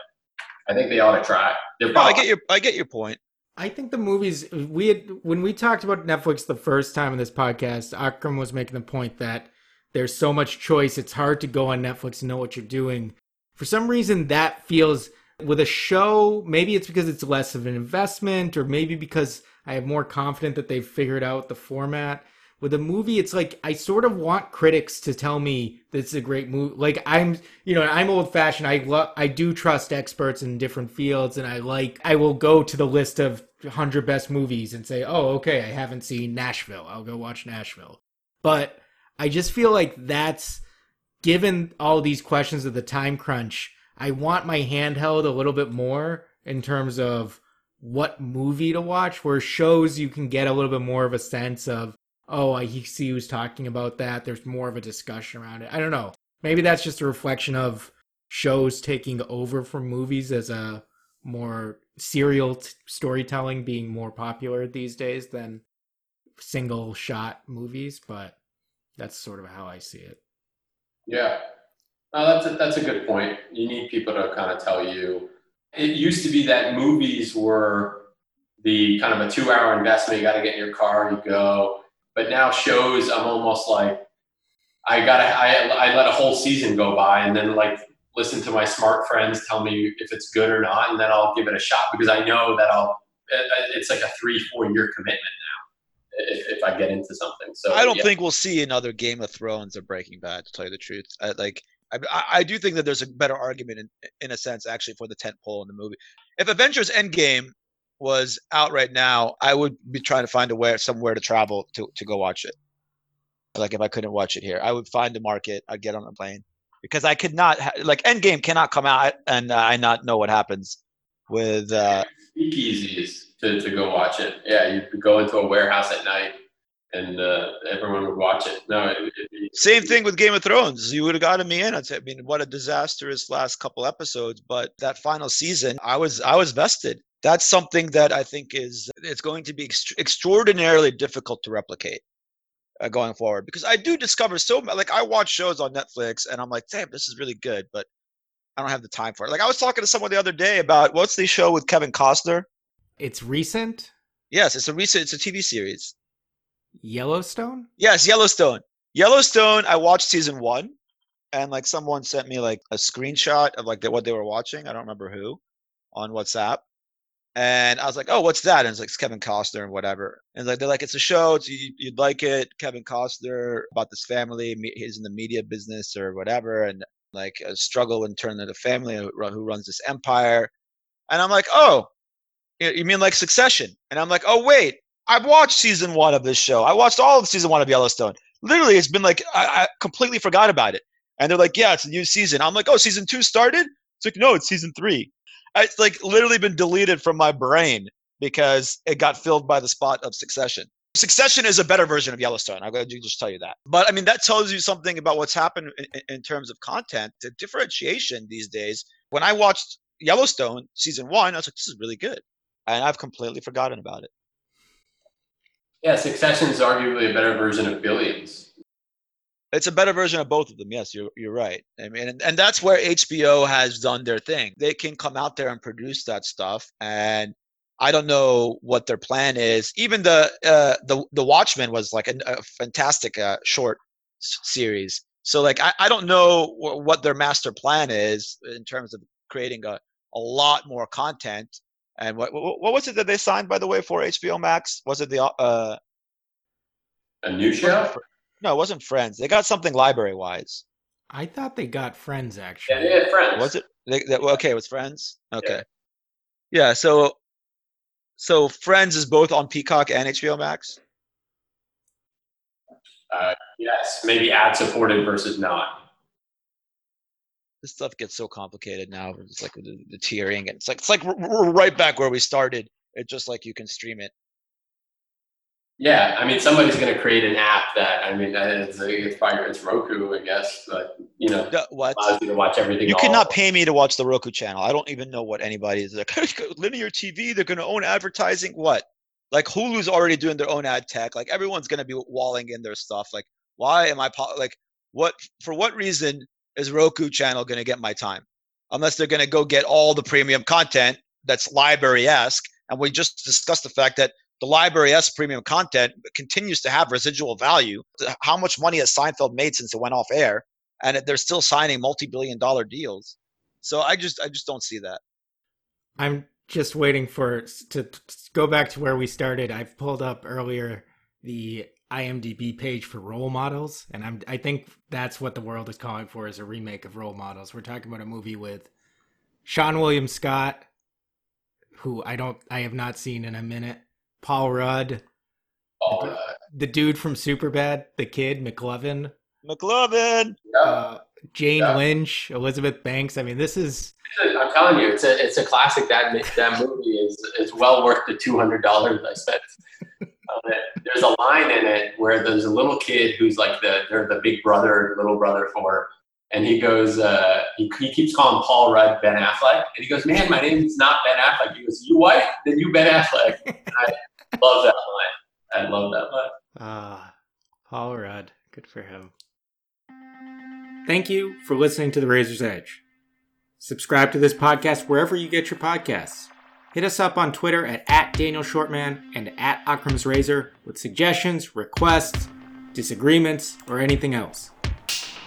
I think they ought to try. No, I get your I get your point. I think the movies we had when we talked about Netflix the first time in this podcast, Akram was making the point that there's so much choice, it's hard to go on Netflix and know what you're doing for some reason that feels with a show maybe it's because it's less of an investment or maybe because i have more confident that they've figured out the format. With a movie it's like i sort of want critics to tell me this is a great movie like i'm you know i'm old fashioned i love i do trust experts in different fields and i like i will go to the list of 100 best movies and say oh okay i haven't seen nashville. I'll go watch nashville. But i just feel like that's given all these questions of the time crunch, I want my handheld a little bit more in terms of what movie to watch. Where shows you can get a little bit more of a sense of, oh, I see who's talking about that. There's more of a discussion around it. I don't know. Maybe that's just a reflection of shows taking over from movies as a more serial t- storytelling being more popular these days than single shot movies, but that's sort of how I see it. Yeah, that's a, that's a good point. You need people to kind of tell you. It used to be that movies were the kind of a two-hour investment. You got to get in your car, you go. But now shows, I'm almost like I gotta I, I let a whole season go by and then like listen to my smart friends tell me if it's good or not, and then I'll give it a shot because I know that I'll. It's like a three four year commitment if, if I get into something. So I don't yeah. think we'll see another Game of Thrones or Breaking Bad. To tell you the truth, I, like I, I do think that there's a better argument in in a sense actually for the tent pole in the movie. If Avengers Endgame was out right now, I would be trying to find a way somewhere to travel to to go watch it. Like if I couldn't watch it here, I would find a market. I'd get on a plane because I could not ha- like Endgame cannot come out and uh, I not know what happens with uh, speakeasies to, to go watch it. Yeah, you could go into a warehouse at night and uh, everyone would watch it. No, it, it, same thing with Game of Thrones. You would have gotten me in. I mean, what a disastrous last couple episodes, but that final season, I was I was vested. That's something that I think is it's going to be ext- extraordinarily difficult to replicate uh, going forward because I do discover so like I watch shows on Netflix and I'm like, damn, this is really good, but I don't have the time for it. Like I was talking to someone the other day about what's the show with Kevin Costner it's recent. Yes, it's a recent. It's a TV series. Yellowstone. Yes, Yellowstone. Yellowstone. I watched season one. and like someone sent me like a screenshot of like the, what they were watching. I don't remember who on WhatsApp. And I was like, "Oh, what's that?" And it's like it's Kevin Costner and whatever. And like they're like, "It's a show. It's, you, would like it." Kevin Costner about this family. He's in the media business or whatever, and like a struggle in turning the family who runs this empire. And I'm like, "Oh, you mean like Succession?" And I'm like, "Oh, wait, I've watched season one of this show. I watched all of season one of Yellowstone. Literally, it's been like I, I completely forgot about it." And they're like, "Yeah, it's a new season." I'm like, "Oh, season two started?" It's like, "No, it's season three it's like literally been deleted from my brain because it got filled by the spot of Succession. Succession is a better version of Yellowstone. I'm going to just tell you that. But I mean, that tells you something about what's happened in, in terms of content. The differentiation these days. When I watched Yellowstone season one, I was like, this is really good. And I've completely forgotten about it. Yeah, Succession is arguably a better version of Billions it's a better version of both of them. Yes, you're you're right. I mean, and, and that's where HBO has done their thing. They can come out there and produce that stuff, and I don't know what their plan is. Even the uh, the the Watchmen was like a, a fantastic uh, short series. So like I, I don't know w- what their master plan is in terms of creating a, a lot more content. And what what was it that they signed by the way for HBO Max? Was it the uh, a new show? No, it wasn't Friends. They got something library wise. I thought they got Friends actually. Yeah, they had Friends. Was it? They, they, okay, it was Friends. Okay. Yeah. yeah. So, so Friends is both on Peacock and HBO Max. Uh, yes, maybe ad supported versus not. This stuff gets so complicated now. It's like the, the tiering, and it's like it's like we're, we're right back where we started. It's just like you can stream it yeah, I mean, somebody's going to create an app that I mean, uh, it's it's probably it's Roku, I guess, but you know, what allows you to watch everything. You cannot pay me to watch the Roku channel. I don't even know what anybody is like. (laughs) Linear TV, they're going to own advertising. What? Like Hulu's already doing their own ad tech. Like everyone's going to be walling in their stuff. Like, why am I po- like what? For what reason is Roku channel going to get my time? Unless they're going to go get all the premium content that's library esque. And we just discussed the fact that the library S premium content continues to have residual value. How much money has Seinfeld made since it went off air? And they're still signing multi-billion dollar deals. So I just I just don't see that. I'm just waiting for to go back to where we started. I've pulled up earlier the IMDb page for role models, and I'm I think that's what the world is calling for is a remake of role models. We're talking about a movie with Seann William Scott, who I don't I have not seen in a minute. Paul Rudd. Paul Rudd. The dude from Superbad, the kid, McLovin. McLovin. Yeah. Uh, Jane yeah. Lynch, Elizabeth Banks. I mean, this is. I'm telling you, it's a it's a classic. That that movie is is well worth the two hundred dollars I spent. (laughs) there's a line in it where there's a little kid who's like the they're the big brother, little brother for, and he goes, uh, he, he keeps calling Paul Rudd Ben Affleck, and he goes, "Man, my name is not Ben Affleck." He goes, "You what? Then you Ben Affleck." (laughs) I, love that line. I love that line. Ah, Paul Rudd. Good for him. Thank you for listening to The Razor's Edge. Subscribe to this podcast wherever you get your podcasts. Hit us up on Twitter at, at Daniel Shvartsman and at Akram's Razor with suggestions, requests, disagreements, or anything else.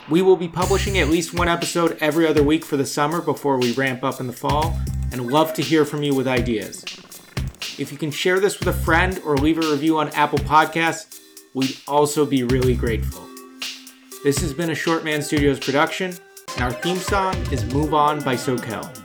We will be publishing at least one episode every other week for the summer before we ramp up in the fall, and love to hear from you with ideas. If you can share this with a friend or leave a review on Apple Podcasts, we'd also be really grateful. This has been a Shvartsman Studios production, and our theme song is Move On by Soquel.